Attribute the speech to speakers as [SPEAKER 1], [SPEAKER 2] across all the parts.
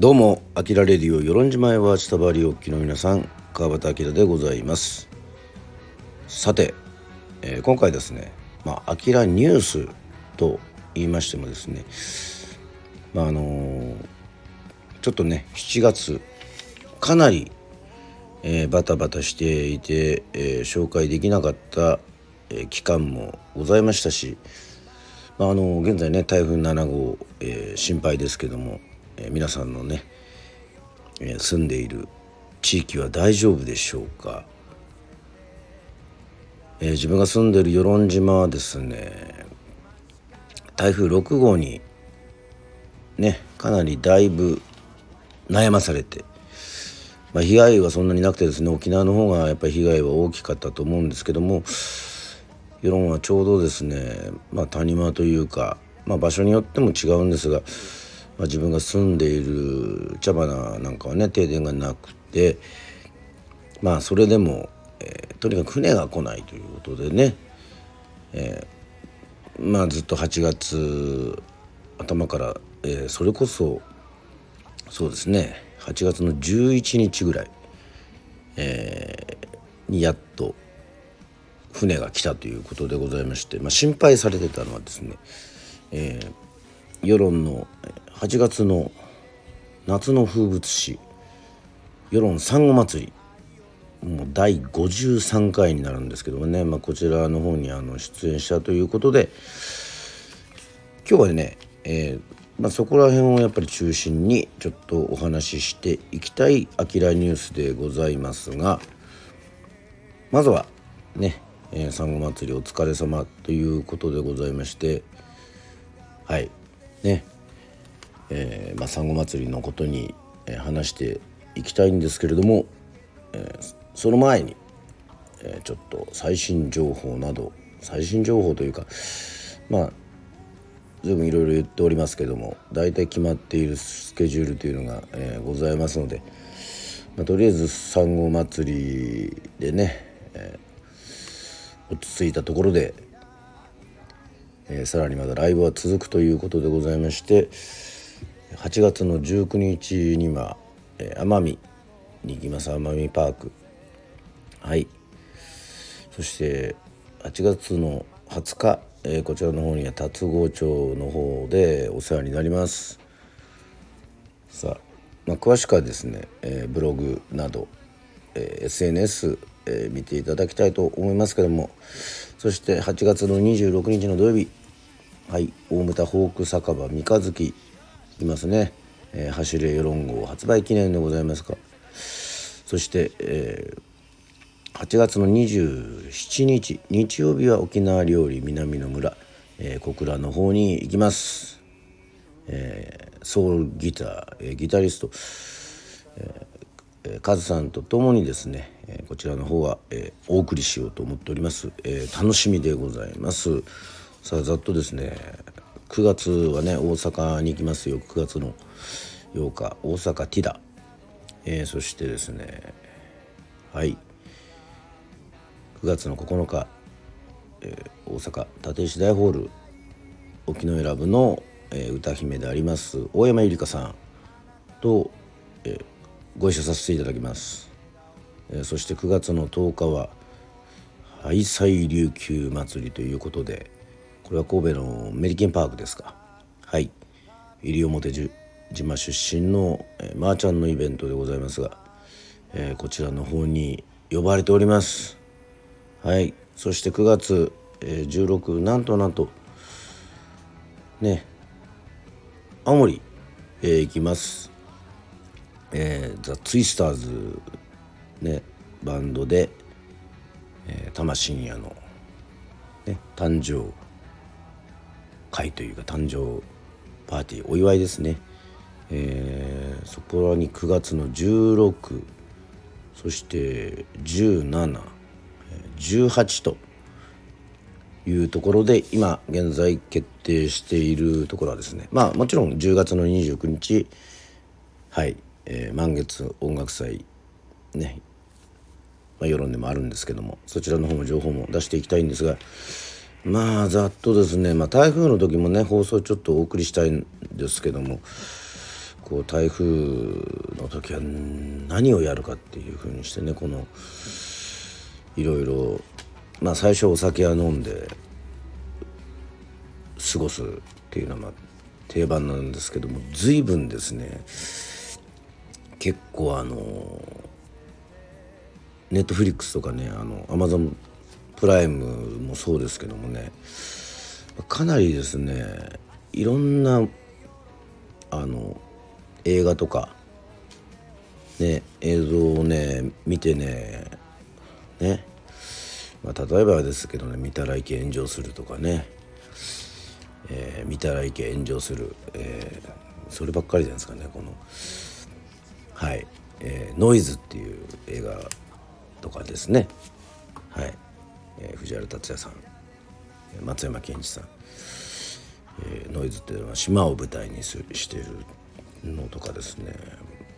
[SPEAKER 1] どうも、あきらレディオ、与論島へは下張りおっきの皆さん、川端明でございます。さて、えー、今回ですね、まあ、あきらニュースと言いましてもですね、まああのー、ちょっとね、7月、かなり、えー、バタバタしていて、えー、紹介できなかった、えー、期間もございましたし、まあ、あの現在ね台風7号、えー、心配ですけども、えー、皆さんのね、えー、住んでいる地域は大丈夫でしょうか、えー、自分が住んでいる与論島はですね台風6号にねかなりだいぶ悩まされてまあ、被害はそんなになくてですね沖縄の方がやっぱり被害は大きかったと思うんですけども世論はちょうどですね、まあ、谷間というか、まあ、場所によっても違うんですが、まあ、自分が住んでいる茶花なんかはね停電がなくてまあそれでも、えー、とにかく船が来ないということでね、えー、まあずっと8月頭から、えー、それこそそうですね8月の11日ぐらい、えー、にやっと船が来たということでございまして、まあ、心配されてたのはですね、えー、世論の8月の夏の風物詩世論サンゴ祭りもう第53回になるんですけどもね、まあ、こちらの方にあの出演したということで今日はね、えーまあ、そこら辺をやっぱり中心にちょっとお話ししていきたい「あきらニュース」でございますがまずはね「えー、サンゴ祭りお疲れ様ということでございましてはい。ねえー、まあ、サンゴ祭りのことに、え、話していきたいんですけれども、えー、その前に、えちょっと最新情報など最新情報というかまあ随分いろいろ言っておりますけども大体決まっているスケジュールというのが、えー、ございますので、まあ、とりあえず産後祭りでね、えー、落ち着いたところで、えー、さらにまだライブは続くということでございまして8月の19日には、え、奄美に行きます奄美パーク。はい。そして8月の20日えー、こちらの方には龍郷町の方でお世話になります。さあ、まあ、詳しくはですね、えー、ブログなど、えー、SNS、え、見ていただきたいと思いますけどもそして8月の26日の土曜日はい。大牟田ホーク酒場三日月いますね、えー、走れ世論号発売記念でございますか。そして、えー8月の27日日曜日は沖縄料理南の村、えー、小倉の方に行きます、えー、ソウルギター、えー、ギタリスト、えー、カズさんと共にですね、えー、こちらの方は、えー、お送りしようと思っております、えー、楽しみでございます。さあざっとですね。9月はね大阪に行きますよ。9月の8日。大阪ティダ、えー、そしてですね。はい。9月の9日、えー、大阪立石大ホール。沖永良部の、えー、歌姫であります大山ゆりかさん。と、えー、ご一緒させていただきます、えー、そして9月の10日はハイサイ琉球祭りということで。これは神戸のメリケンパークですか。はい。西表島出身の、えー、まー、ちゃんのイベントでございますが、えー、こちらの方に呼ばれております。はい。そして9月、えー、16なんとなんとね青森、え、行きます。えー、ザ・ツイスターズねバンドで、えー、玉深夜の、ね、誕生会というか誕生パーティーお祝いですね、えー、そこらに9月の16そして17 18というところで今現在決定しているところはですね。まあもちろん10月の29日はい、えー、満月音楽祭ね、まあ、世論でもあるんですけどもそちらの方の情報も出していきたいんですがまあざっとですね、まあ、台風の時もね放送ちょっとお送りしたいんですけどもこう台風の時は何をやるかっていうふうにしてねこのいろいろまあ最初お酒は飲んで過ごすっていうのはまあ定番なんですけども随分ですね結構あのネットフリックスとかねあのアマゾンプライムもそうですけどもね。かなりですねいろんなあの映画とかね映像をね見てねね、まあ、例えばですけどね見たら池炎上するとかね、えー、見たら池炎上する、えー、そればっかりじゃないですかねこの。はい、えー、ノイズっていう映画とかですね。はい、えー、藤原竜也さん松山ケンイチさん、えー、ノイズっていうのは島を舞台にすしてるのとかですね。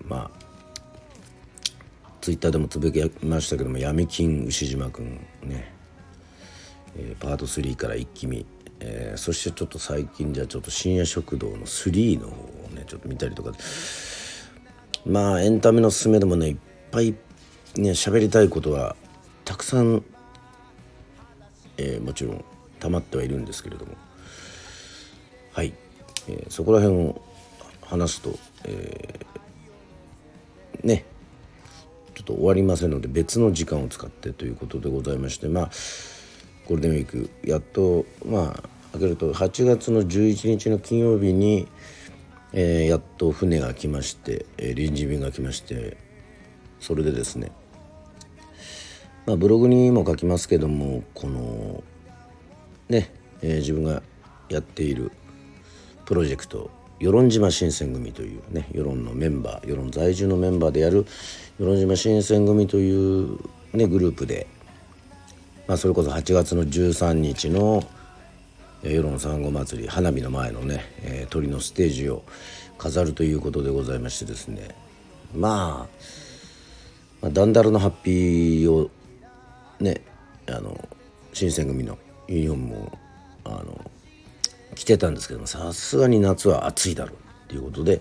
[SPEAKER 1] まあツイッターでもつぶやきましたけども闇金牛島君ね、えー、パート3から一気見、えー、そしてちょっと最近じゃちょっと深夜食堂の3の方をねちょっと見たりとか。まあエンタメのすすめでもねいっぱいね喋りたいことはたくさん、えー、もちろん溜まってはいるんですけれども。はい、えー、そこら辺を話すと、えー、ね。ちょっと終わりませんので別の時間を使ってということでございまして。まあゴールデンウィークやっとまあ開けると8月の11日の金曜日に、えー、やっと船が来まして、えー、臨時便が来ましてそれでですねまあブログにも書きますけどもこのね、えー、自分がやっているプロジェクト与論島新選組というね与論のメンバー与論在住のメンバーでやる与論島新選組という、ね、グループで、まあ、それこそ8月の13日の与論産後祭り花火の前のね、えー、鳥のステージを飾るということでございましてですね。まあ、まあ、ダンダルのハッピーをねあの新選組のユニフォームをあの着てたんですけどもさすがに夏は暑いだろうっていうことで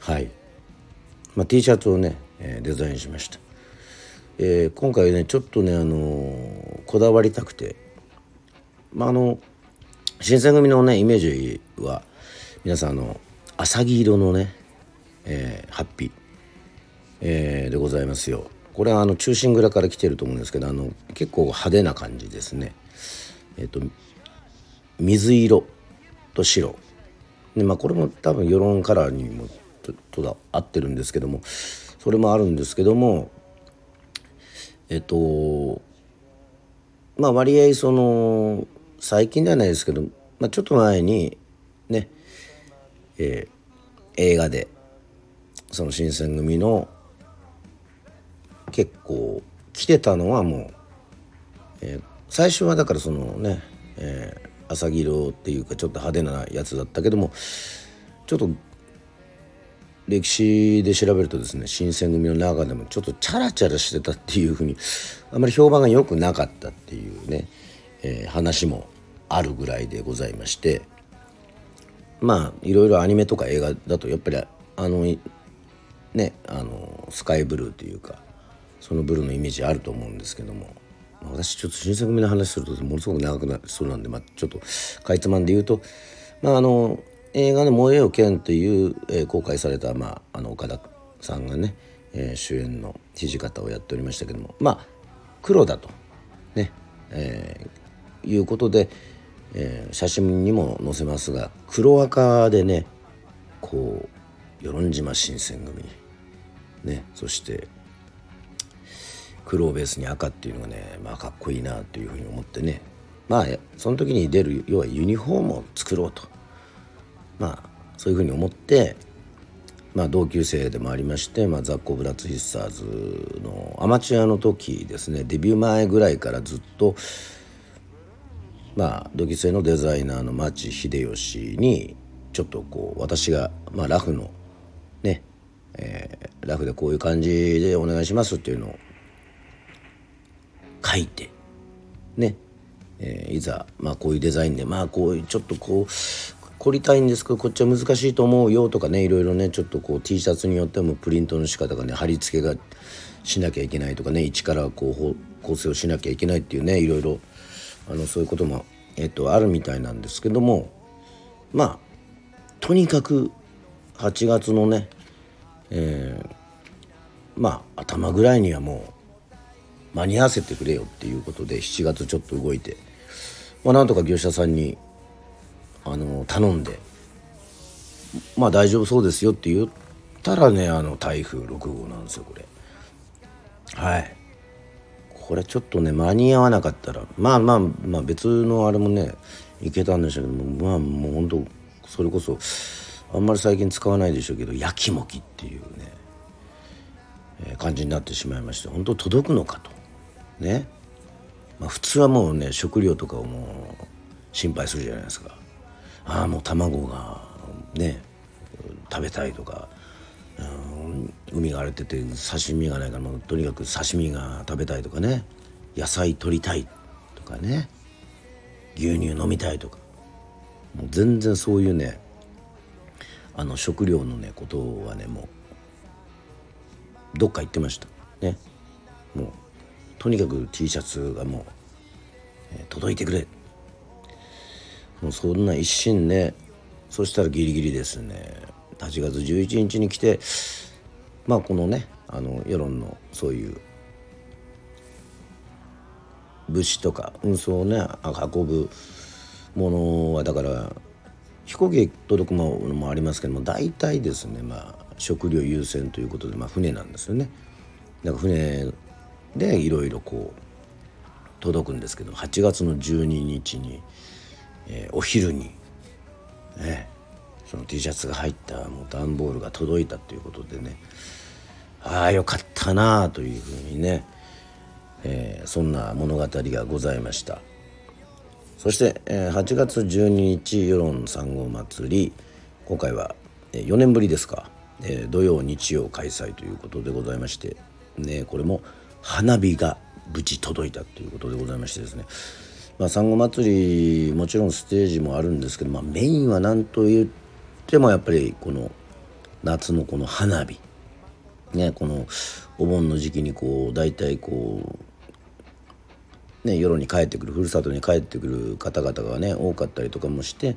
[SPEAKER 1] はい、まあ、T シャツをね、えー、デザインしました、えー、今回ねちょっとねあのー、こだわりたくてまああの新選組のねイメージは皆さんあの浅黄色のね、えー、ハッピー、えー、でございますよ。これはあの中心蔵から来てると思うんですけどあの結構派手な感じですね。えっ、と水色と白。で、まあ、これも多分世論カラーにもとだ合ってるんですけどもそれもあるんですけどもえっとまあ割合その最近ではないですけど、まあ、ちょっと前にね、えー、映画でその新選組の結構来てたのはもう、えー、最初はだからそのね、えー、朝黄色っていうかちょっと派手なやつだったけどもちょっと歴史で調べるとですね新選組の中でもちょっとチャラチャラしてたっていうふうにあまり評判が良くなかったっていうね、えー、話もあるぐらいでございましてまあいろいろアニメとか映画だとやっぱりあのねあのスカイブルーというかそのブルーのイメージあると思うんですけども。私ちょっと新作組の話するとものすごく長くなりそうなんで、まあ、ちょっとかいつまんで言うと、まあ、あの映画の「燃えよ剣」という、えー、公開された、まあ、あの岡田さんがね、えー、主演の土方をやっておりましたけどもまあ黒だとね、えー、いうことで、えー、写真にも載せますが黒赤でねこう与論島新選組ねそして黒をベースに赤っていうのがねまあかっこいいなというふうに思ってね。まあその時に出る要はユニフォームを作ろうと。まあそういうふうに思ってまあ同級生でもありまして、まあ、ザ・コブラツ・ヒッサーズのアマチュアの時ですね。デビュー前ぐらいからずっとまあ同級生のデザイナーの町秀吉にちょっとこう私が、まあ、ラフのね、えー、ラフでこういう感じでお願いしますっていうのを書いて。ね、えー、いざ、まあ、こういうデザインでまあこういうちょっとこう凝りたいんですけどこっちは難しいと思うよとかねいろいろねちょっとこう T シャツによってもプリントの仕方がね貼り付けがしなきゃいけないとかね一からこう構成をしなきゃいけないっていうねいろいろあのそういうことも、えっと、あるみたいなんですけどもまあとにかく8月のね、えー、まあ頭ぐらいにはもう間に合わせてくれよっていうことで7月ちょっと動いて、まあ、なんとか業者さんにあの頼んでまあ大丈夫そうですよって言ったらねあの台風6号なんですよこれ。はい。これちょっとね間に合わなかったらまあまあまあ別のあれもねいけたんでしょうけどまあもうほんとそれこそあんまり最近使わないでしょうけどやきもきっていうね、えー、感じになってしまいまして本当届くのかと。ね、まあ、普通はもうね食料とかをもう心配するじゃないですか。ああもう卵がね食べたいとか、うん、海が荒れてて刺身がないからもうとにかく刺身が食べたいとかね。野菜取りたいとかね。牛乳飲みたいとか。もう全然そういうねあの食料のねことはねもうどっか行ってました。ね。もうとにかく T シャツがもう、えー、届いてくれもうそんな一心ねそしたらギリギリですね8月11日に来てまあこのねあの世論のそういう物資とか運送をね運ぶものはだから飛行機届くものもありますけども大体ですねまあ食料優先ということで、まあ、船なんですよね。だから船でいろいろこう届くんですけど8月の12日に、えー、お昼に、ね、その T シャツが入ったもう段ボールが届いたということでねああよかったなあというふうにね、えー、そんな物語がございました。そして、えー、8月12日世論3号祭り今回は、えー、4年ぶりですか、えー、土曜日曜開催ということでございまして、ね、これも花火が無事届いたということでございましてですね。まあ、産後祭りもちろんステージもあるんですけど、まあ、メインは何と言ってもやっぱりこの夏のこの花火。ねこのお盆の時期にこう大体こうね、夜に帰ってくるふるさとに帰ってくる方々がね多かったりとかもして、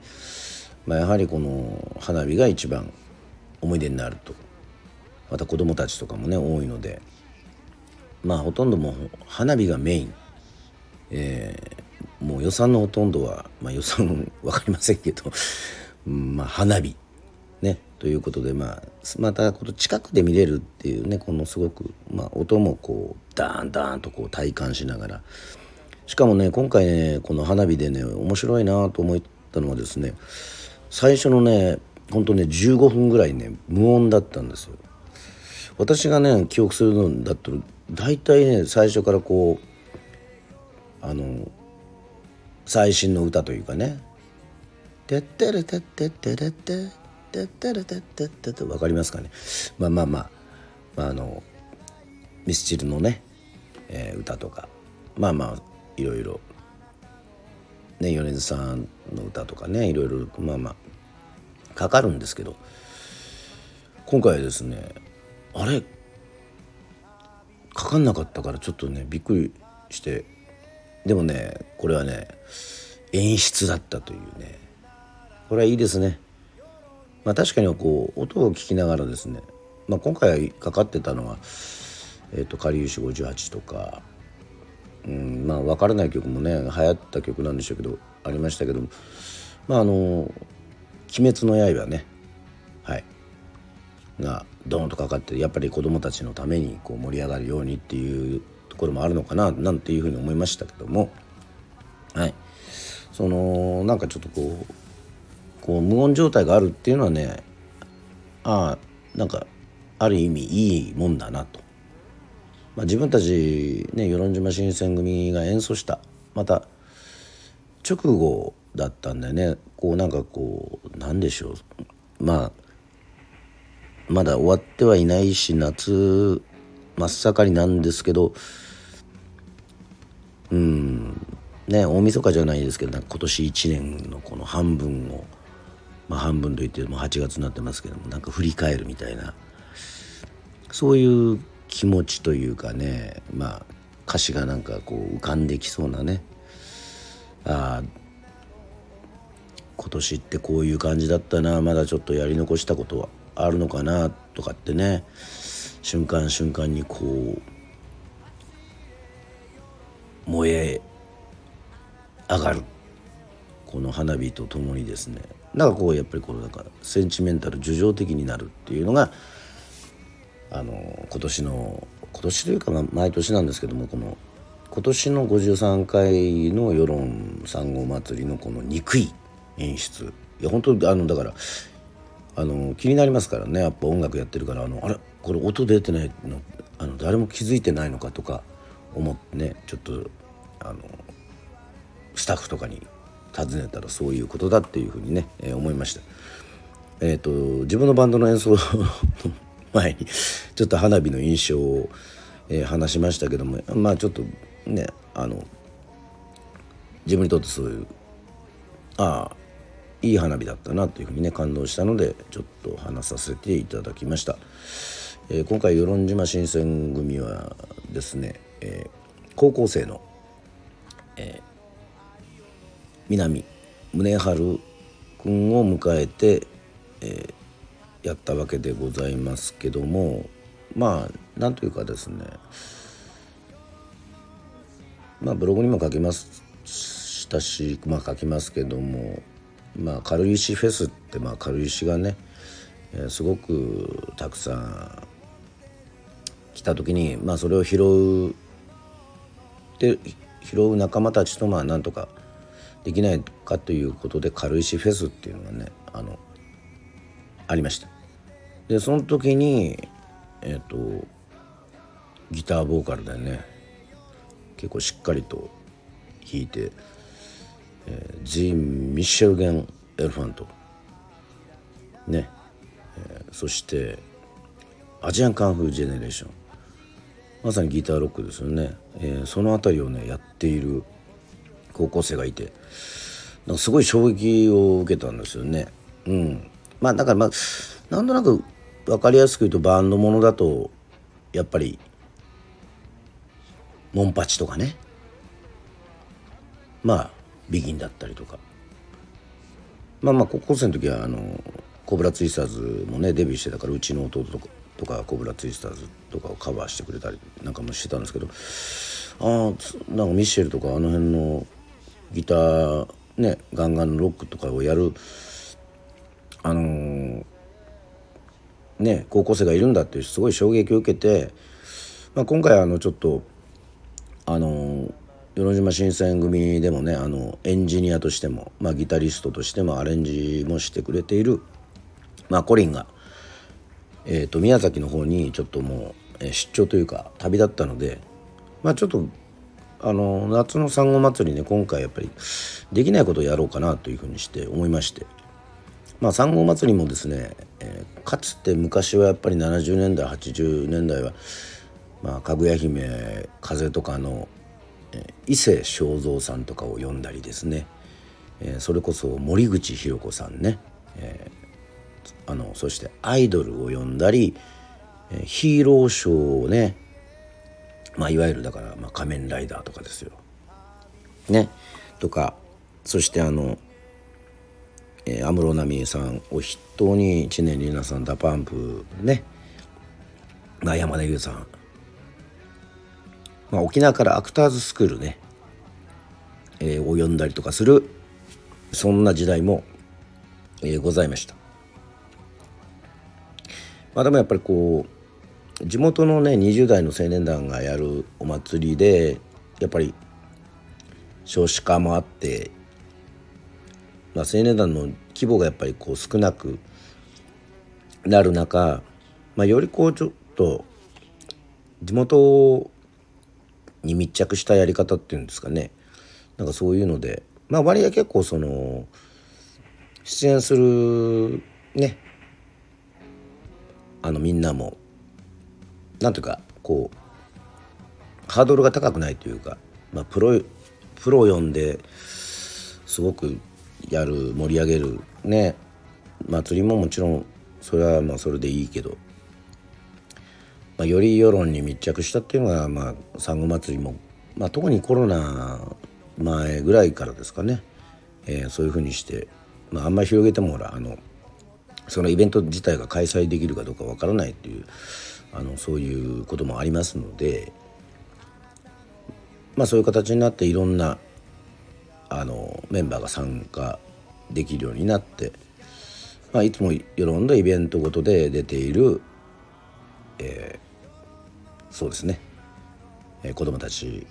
[SPEAKER 1] まあ、やはりこの花火が一番思い出になると。また子供たちとかもね多いので。まあほとんどもう花火がメイン、えー、もう予算のほとんどは、まあ、予算分かりませんけど、まあ花火。ねということで、まあ、またこの近くで見れるっていうねこのすごく、まあ、音もこうダーンダーンとこう体感しながら。しかもね今回ねこの花火でね面白いなと思ったのはですね最初のねほんとね15分ぐらいね無音だったんですよ。私がね記憶するのだったら大体ね最初からこうあの最新の歌というかね「てってれてってってれっててってれてってって」って分かりますかね？まあまあまあ、まあ、あのミスチルのね、えー、歌とか。まあまあいろいろ。ね米津さんの歌とかねいろいろまあまあかかるんですけど。今回ですねあれ？かかんなかったからちょっとねびっくりして。でもねこれはね演出だったというね。これはいいですね。まあ、確かにこう音を聞きながらですね、まあ、今回かかってたのは「えーと、かりゆし58」とか。うんまあ分からない曲もね流行った曲なんでしょうけどありましたけどまああの「鬼滅の刃ね」がドーンとかかってやっぱり子供たちのためにこう盛り上がるようにっていうところもあるのかななんていうふうに思いましたけども。はい。そのなんかちょっとこうこう無音状態があるっていうのはねああなんかある意味いいもんだなと。まあ、自分たちね与論島新選組が演奏したまた直後だったんでね。こうなんかこうなんでしょう。まあまだ終わってはいないし夏真っ盛りなんですけどうんね大晦日じゃないですけど今年1年のこの半分をまあ、半分といっても8月になってますけどもなんか振り返るみたいなそういう気持ちというかねまあ歌詞がなんかこう浮かんできそうなねあ今年ってこういう感じだったなまだちょっとやり残したことはあるのかなとかってね瞬間瞬間にこう燃え上がる。この花火とともにですね。なんかこうやっぱりこのなんかセンチメンタル叙情的になるっていうのがあの今年の今年というか毎年なんですけどもこの今年の53回の世論三号祭りのこの憎い演出。いや本当あのだからあの気になりますからね。やっぱ音楽やってるからあのあれ？これ音出てないの？あの誰も気づいてないのかとか思ってね。ちょっとあのスタッフとかに尋ねたらそういうことだっていうふうにね、えー、思いました。えーと、自分のバンドの演奏の 前にちょっと花火の印象を、えー、話しましたけどもまあちょっとねあの自分にとってそういうああいい花火だったなというふうにね感動したのでちょっと話させていただきました、えー、今回与論島新選組はですね、えー、高校生の、えー、南宗春君を迎えて、えー、やったわけでございますけどもまあなんというかですねまあブログにも書きましたしまあ書きますけどもまあ、軽石フェスってまあ軽石がね、すごくたくさん来た時に、まあ、それを拾うで拾う仲間たちとまあなんとかできないかということで軽石フェスっていうのがねあのありました。でその時にえっ、ー、とギターボーカルでね結構しっかりと弾いてえー、ジン・ミッシェルゲン・エルファント。ね、えー、そしてアジアンカンフージェネレーション。まさにギターロックですよね、えー、その辺りをねやっている高校生がいて。なんかすごい衝撃を受けたんですよね。うん。まあだからまあなんとなく分かりやすく言うとバンドものだとやっぱりモンパチとかね。まあビギンだったりとか。まあまあ高校生の時はあのコブラツイスターズもねデビューしてたからうちの弟とかとかコブラツイスターズとかをカバーしてくれたりなんかもしてたんですけどああなんかミッシェルとかあの辺のギターねガンガンロックとかをやるあのー、ね高校生がいるんだっていうすごい衝撃を受けて、まあ、今回あのちょっとあのー与野島新選組でもねあのエンジニアとしても、まあ、ギタリストとしてもアレンジもしてくれている、まあ、コリンが、えーと、宮崎の方にちょっともう、え出張というか旅立ったので、まあ、ちょっとあの夏の産後祭りね今回やっぱりできないことをやろうかなというふうにして思いまして。まあ、産後祭りもですね、えー、かつて昔はやっぱり70年代80年代は、まあ、かぐや姫風とかの伊勢正蔵さんとかを読んだりですね、えー、それこそ森口博子さんね、えー、あのそしてアイドルを呼んだり、えー、ヒーローショーをね、まあ、いわゆるだから、まあ、仮面ライダーとかですよ。ね。とかそしてあの安室奈美恵さんを筆頭に知念里奈さん DA PUMP ね、まあ、山田優さん。まあ、沖縄からアクターズスクールね、えー、を呼んだりとかするそんな時代も、えー、ございました。まあ、でもやっぱりこう地元のね20代の青年団がやるお祭りでやっぱり少子化もあって、まあ、青年団の規模がやっぱりこう少なくなる中、まあ、よりこうちょっと地元に密着したやり方っていうんですかね。なんかそういうのでまあ割合結構その出演するね。あのみんなもなんていうかこうハードルが高くないというか、まあ、プロプロを呼んですごくやる盛り上げるね。祭りももちろんそれはまあそれでいいけど、まあ、より世論に密着したっていうのが、まあ、産後祭りも、まあ、特にコロナ前ぐらいからですかね、えー、そういうふうにして、まあ、あんまり広げてもほらあのそのイベント自体が開催できるかどうかわからないっていうあのそういうこともありますので、まあ、そういう形になっていろんなあのメンバーが参加できるようになって、まあ、いつも世論のイベントごとで出ている、え、そうですね、えー、子どもたち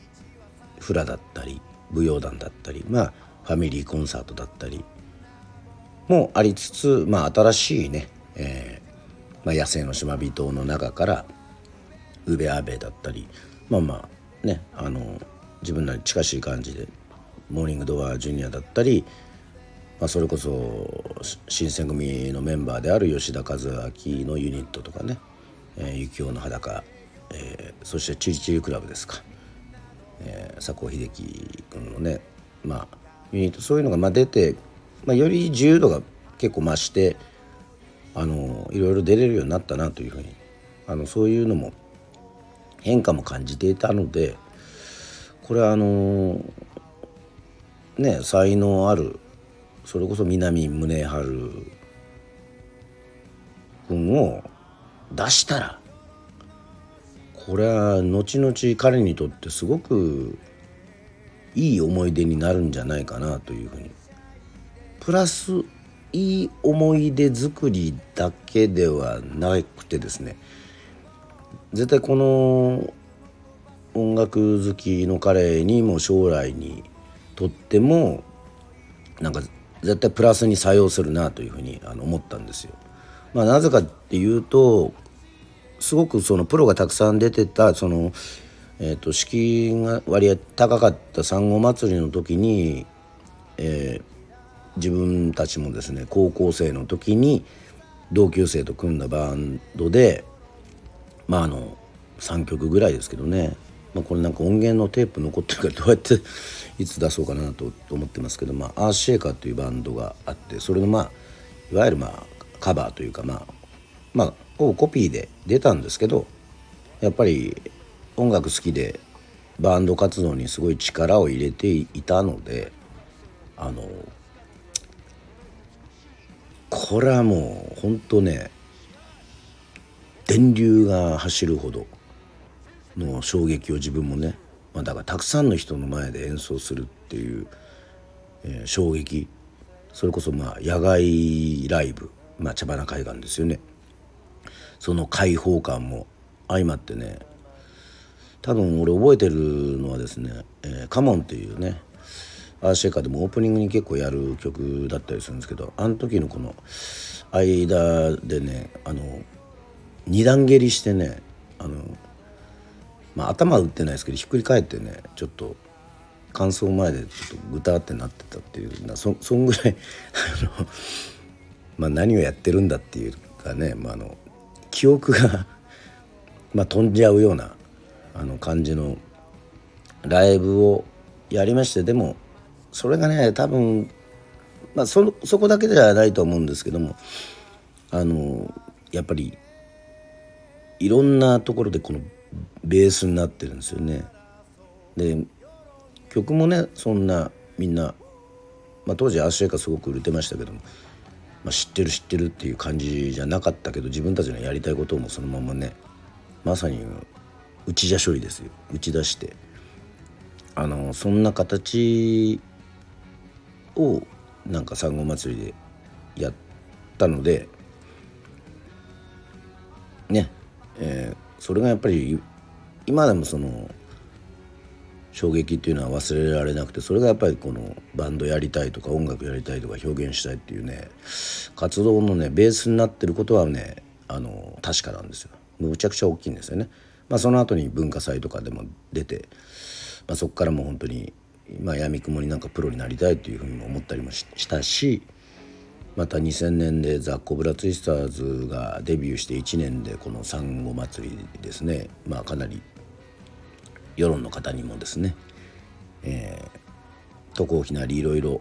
[SPEAKER 1] フラだったり舞踊団だったり、まあ、ファミリーコンサートだったりもありつつ、まあ、新しいね、えーまあ、野生の島人の中からウベアベだったりまあまあねあの自分らに近しい感じでモーニングドアジュニアだったり、まあ、それこそ新選組のメンバーである吉田和明のユニットとかね「えー、幸男の裸」えー、そしてチリチリクラブですか、えー、佐藤秀樹君のねまあユニットそういうのがまあ出て、まあ、より自由度が結構増してあのいろいろ出れるようになったなというふうにあのそういうのも変化も感じていたのでこれはあのね才能あるそれこそ南宗春君を出したらこれは後々彼にとってすごくいい思い出になるんじゃないかなというふうにプラスいい思い出作りだけではなくてですね絶対この音楽好きの彼にも将来にとってもなんか絶対プラスに作用するなというふうにあの思ったんですよ。まあ、なぜかっていうとすごくそのプロがたくさん出てたその、えー、と敷居が割合高かった産後祭りの時に、えー、自分たちもですね高校生の時に同級生と組んだバンドでまああの3曲ぐらいですけどねまあ、これなんか音源のテープ残ってるからどうやって いつ出そうかなと思ってますけど、まあ、アーシェイカーというバンドがあってそれのまあいわゆるまあカバーというかまあまあほぼコピーで出たんですけどやっぱり音楽好きでバンド活動にすごい力を入れていたのであのこれはもう本当ね電流が走るほどの衝撃を自分もね、まあ、だからたくさんの人の前で演奏するっていう、えー、衝撃。それこそまあ野外ライブ、まあ、茶花海岸ですよね。その開放感も相まってね多分俺覚えてるのはですね「えー、カモン」っていうねアーシェイカーでもオープニングに結構やる曲だったりするんですけどあの時のこの間でねあの二段蹴りしてねあのまあ、頭打ってないですけどひっくり返ってねちょっと乾燥前でちょっとぐたってなってたっていうなそそんぐらいあの、まあ、何をやってるんだっていうかね、まあ、あの記憶が まあ、飛んじゃうようなあの感じのライブをやりましてでもそれがね多分、まあそ、そこだけではないと思うんですけどもあのやっぱりいろんなところでこのベースになってるんですよね。で曲もねそんなみんな、まあ、当時アーシェイカすごく売れてましたけども、まあ、知ってる知ってるっていう感じじゃなかったけど自分たちのやりたいこともそのままねまさに内じ処理ですよ。打ち出して。あのそんな形をなんか産後祭りでやったのでねえーそれがやっぱり今でもその衝撃っていうのは忘れられなくてそれがやっぱりこのバンドやりたいとか音楽やりたいとか表現したいっていうね活動のねベースになってることはねあの確かなんですよむちゃくちゃ大きいんですよね。まあ、その後に文化祭とかでも出て、まあ、そこからもう本当にまあ闇雲になんかプロになりたいというふうにも思ったりもしたしまた2000年でザ・コブラツイスターズがデビューして1年でこの産後祭りですねまあかなり世論の方にもですね、えー、渡航費なりいろいろ、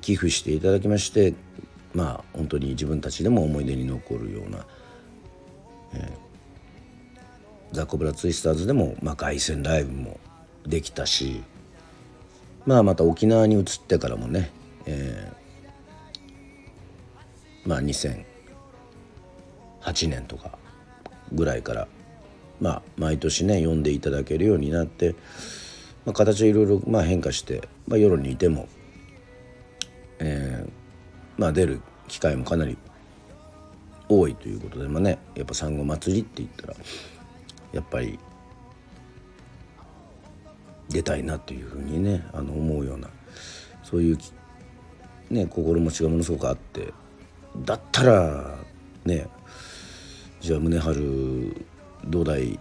[SPEAKER 1] 寄付していただきましてまあ本当に自分たちでも思い出に残るような、えー、ザ・コブラツイスターズでも、まあ、凱旋ライブもできたし、まあ、また沖縄に移ってからもね、えー、まあ2008年とかぐらいから、まあ、毎年ね読んでいただけるようになって、まあ、形はいろいろまあ変化して、まあ、夜にいても、えーまあ、出る機会もかなり多いということでまあねやっぱ産後祭りって言ったらやっぱり出たいなというふうにねあの思うようなそういうね心持ちがものすごくあってだったらねじゃあ宗春土台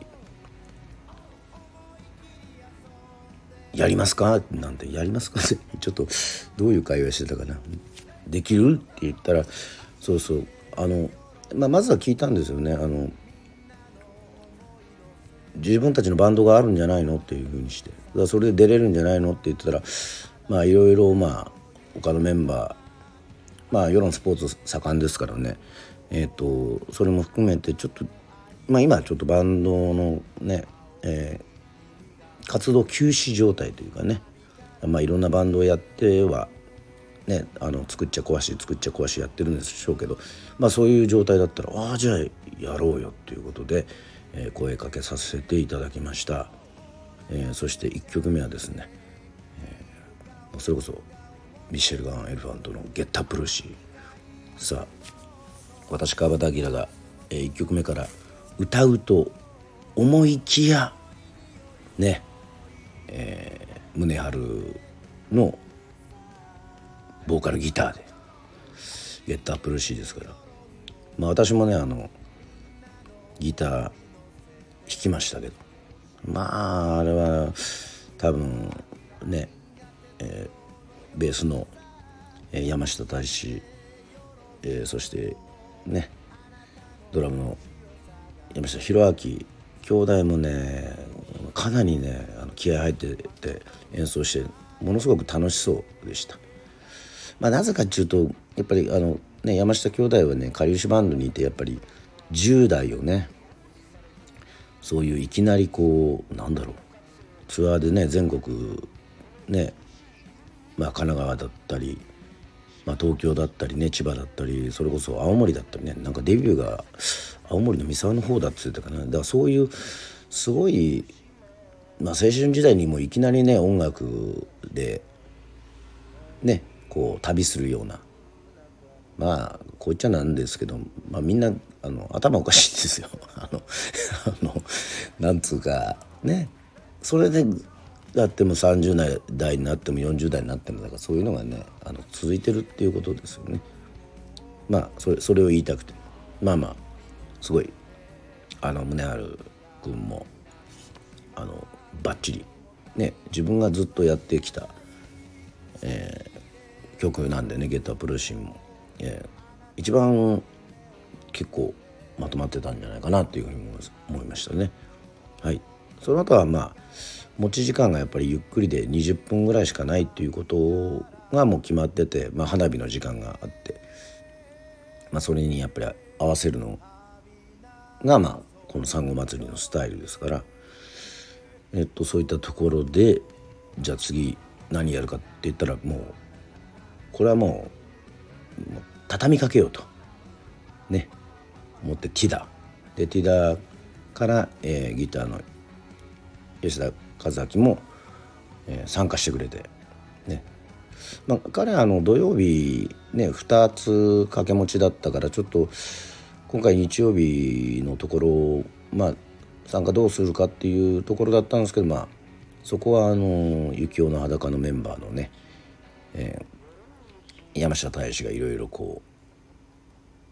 [SPEAKER 1] やりますか？なんてやりますか？っ てちょっとどういう会話してたかな？できる？って言ったらそうそう。あの、まあ、まずは聞いたんですよね。あの自分たちのバンドがあるんじゃないの？っていうふうにして。だそれで出れるんじゃないの？って言ってたらまあいろいろまあ他のメンバーまあ世論スポーツ盛んですからね。えっ、ー、とそれも含めてちょっとまあ今ちょっとバンドのね、えー、活動休止状態というかねまあいろんなバンドをやってはね、あの作っちゃ壊し作っちゃ壊しやってるんでしょうけど、まあ、そういう状態だったらああじゃあやろうよっていうことで、えー、声かけさせていただきました、えー、そして1曲目はですね、えー、それこそミシェルガン・エルファントの「ゲッタ・プルシー」さあ私川端明が、えー、1曲目から歌うと思いきやねえー、宗春のボーカルギターでゲッタープルシーですから。まあ私もねあのギター弾きましたけど。まああれは多分ね、えー、ベースの、山下大志、えー、そしてねドラムの山下弘明兄弟もねかなりねあの気合入ってて演奏してものすごく楽しそうでした。まあ、なぜかっていうとやっぱりあの、ね、山下兄弟はねかりゆしバンドにいてやっぱり10代をねそういういきなりこうなんだろうツアーでね全国ねまあ神奈川だったり、まあ、東京だったりね千葉だったりそれこそ青森だったりねなんかデビューが青森の三沢の方だって言ってたかな。だからそういうすごい、まあ、青春時代にもいきなりね音楽でねこう旅するような。まあこう言っちゃなんですけど、まあ、みんなあの頭おかしいんですよ。あのあのなんつうかね。それでだっても30代になっても40代になってもだからそういうのがねあの続いてるっていうことですよね。まあそれそれを言いたくてまあまあすごいあの宗春君もあのバッチリね自分がずっとやってきた、え曲なんでねゲッタープルーシンも、えー、一番結構まとまってたんじゃないかなっていうふうに思いましたね。はいその後はまあ持ち時間がやっぱりゆっくりで20分ぐらいしかないっていうことがもう決まってて、まあ、花火の時間があって、まあ、それにやっぱり合わせるのがまあこの産後祭りのスタイルですから、えっと、そういったところでじゃあ次何やるかって言ったらもうこれはもう畳みかけようと。ね。思ってティダ。でティダから、えー、ギターの吉田和明も、えー、参加してくれてね。まあ、彼はあの土曜日ね2つ掛け持ちだったからちょっと今回日曜日のところまあ参加どうするかっていうところだったんですけどまあそこはあの幸男の裸のメンバーのね、えー、山下大志がいろいろこ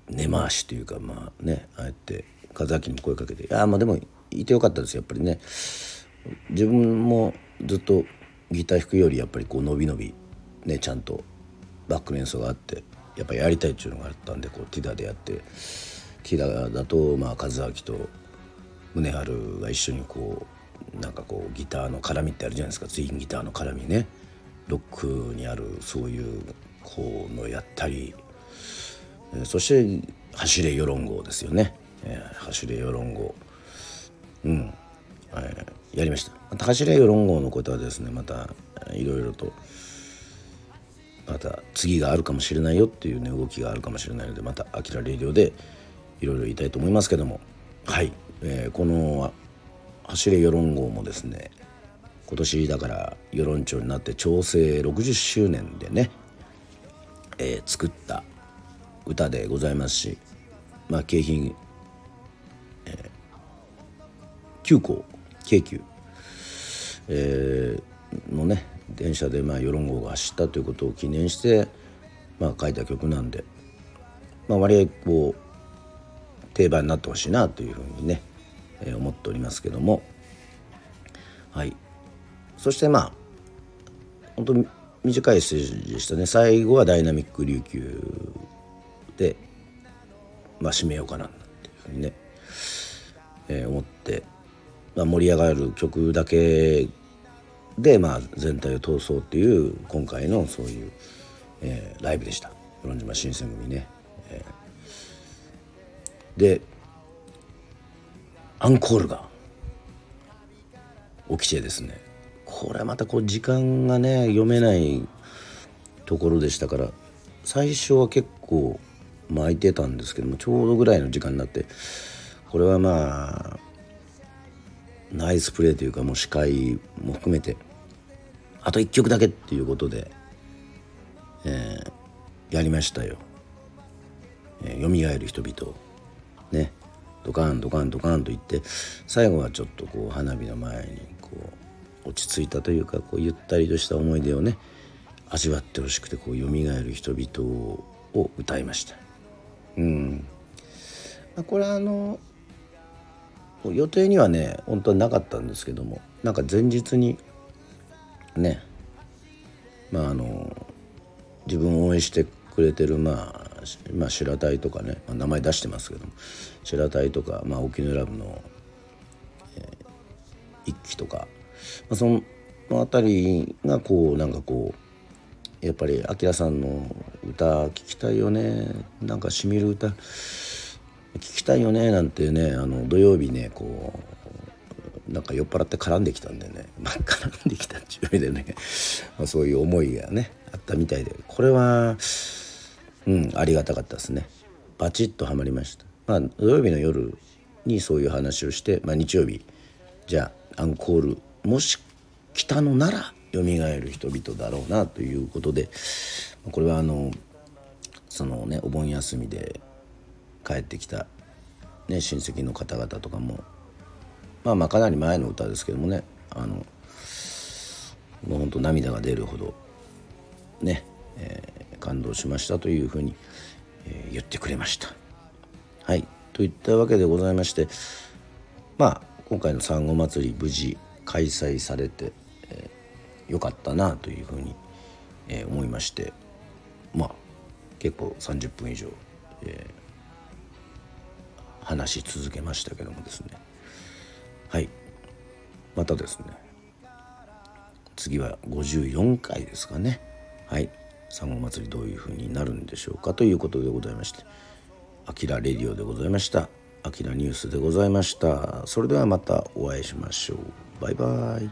[SPEAKER 1] う根回しというかまあねああやって和明にも声かけて「ああまあでもいてよかったですやっぱりね。自分もずっとギター弾くよりやっぱりこう伸び伸びねちゃんとバックの演奏があってやっぱりやりたいっていうのがあったんでこうティダでやって。ティダだとまあ和明と宗春が一緒にこうなんかこうギターの絡みってあるじゃないですか。ツインギターの絡みね。ロックにあるそういうこうのやったり、そして走れ世論号ですよね、えー、走れ世論号うん、えー、やりました。また走れ世論号のことはですねまたいろいろとまた次があるかもしれないよっていうね動きがあるかもしれないのでまた「あきらレディオ」でいろいろ言いたいと思いますけども。はい、えー、この「走れ世論号」もですね今年だから世論調になって調整60周年でね、えー、作った歌でございますしまあ景品、えー、9校京急、えー、のね電車でまあ世論号が走ったということを記念して、まあ、書いた曲なんで、まあ、割合こう定番になってほしいなというふうにね、えー、思っておりますけども。はい。そしてまあ本当に短いステージでしたね。最後はダイナミック琉球で、まあ、締めようかなっていうふうにね、えー、思って、まあ、盛り上がる曲だけで、まあ、全体を通そうっていう今回のそういう、えー、ライブでした。与論島新選組ね。えー、でアンコールが起きてですね。これまたこう時間がね読めないところでしたから最初は結構巻いてたんですけどもちょうどぐらいの時間になってこれはまあナイスプレーというかもう司会も含めてあと1曲だけっていうことで、えー、やりましたよ。えー、蘇る人々をねドカンドカンドカンと言って最後はちょっとこう花火の前にこう落ち着いたというかこうゆったりとした思い出をね味わってほしくてこう蘇る人々を歌いました。うん、まこれはあの予定にはね本当はなかったんですけどもなんか前日にねまああの自分を応援してくれてるまあまあ、白隊とかね、まあ、名前出してますけども白隊とか、まあ、沖縄ラブの、えー、一期とか、まあ、その辺りがこうなんかこうやっぱり明さんの歌聴きたいよねなんかしみる歌聴きたいよねなんてねあの土曜日ねこうなんか酔っ払って絡んできたんでね、まあ、絡んできたっていう意味でね、まあ、そういう思いがねあったみたいで。これはうんありがたかったですね。バチッとはまりました。まあ土曜日の夜にそういう話をして、まあ、日曜日じゃあアンコールもし来たのなら蘇る人々だろうなということで。これはあのそのねお盆休みで帰ってきた、ね、親戚の方々とかもまあまあかなり前の歌ですけどもねあのもうほんと涙が出るほどね、えー、感動しましたというふうに、えー、言ってくれました。はいといったわけでございましてまあ今回の産後祭り無事開催されて、えー、よかったなというふうに、えー、思いましてまあ結構30分以上、えー、話し続けましたけどもですね。はい。またですね。次は54回ですかね。はい。三号祭りどういう風になるんでしょうかということでございまして「あきらレディオ」でございました「あきらニュース」でございました。それではまたお会いしましょう。バイバイ。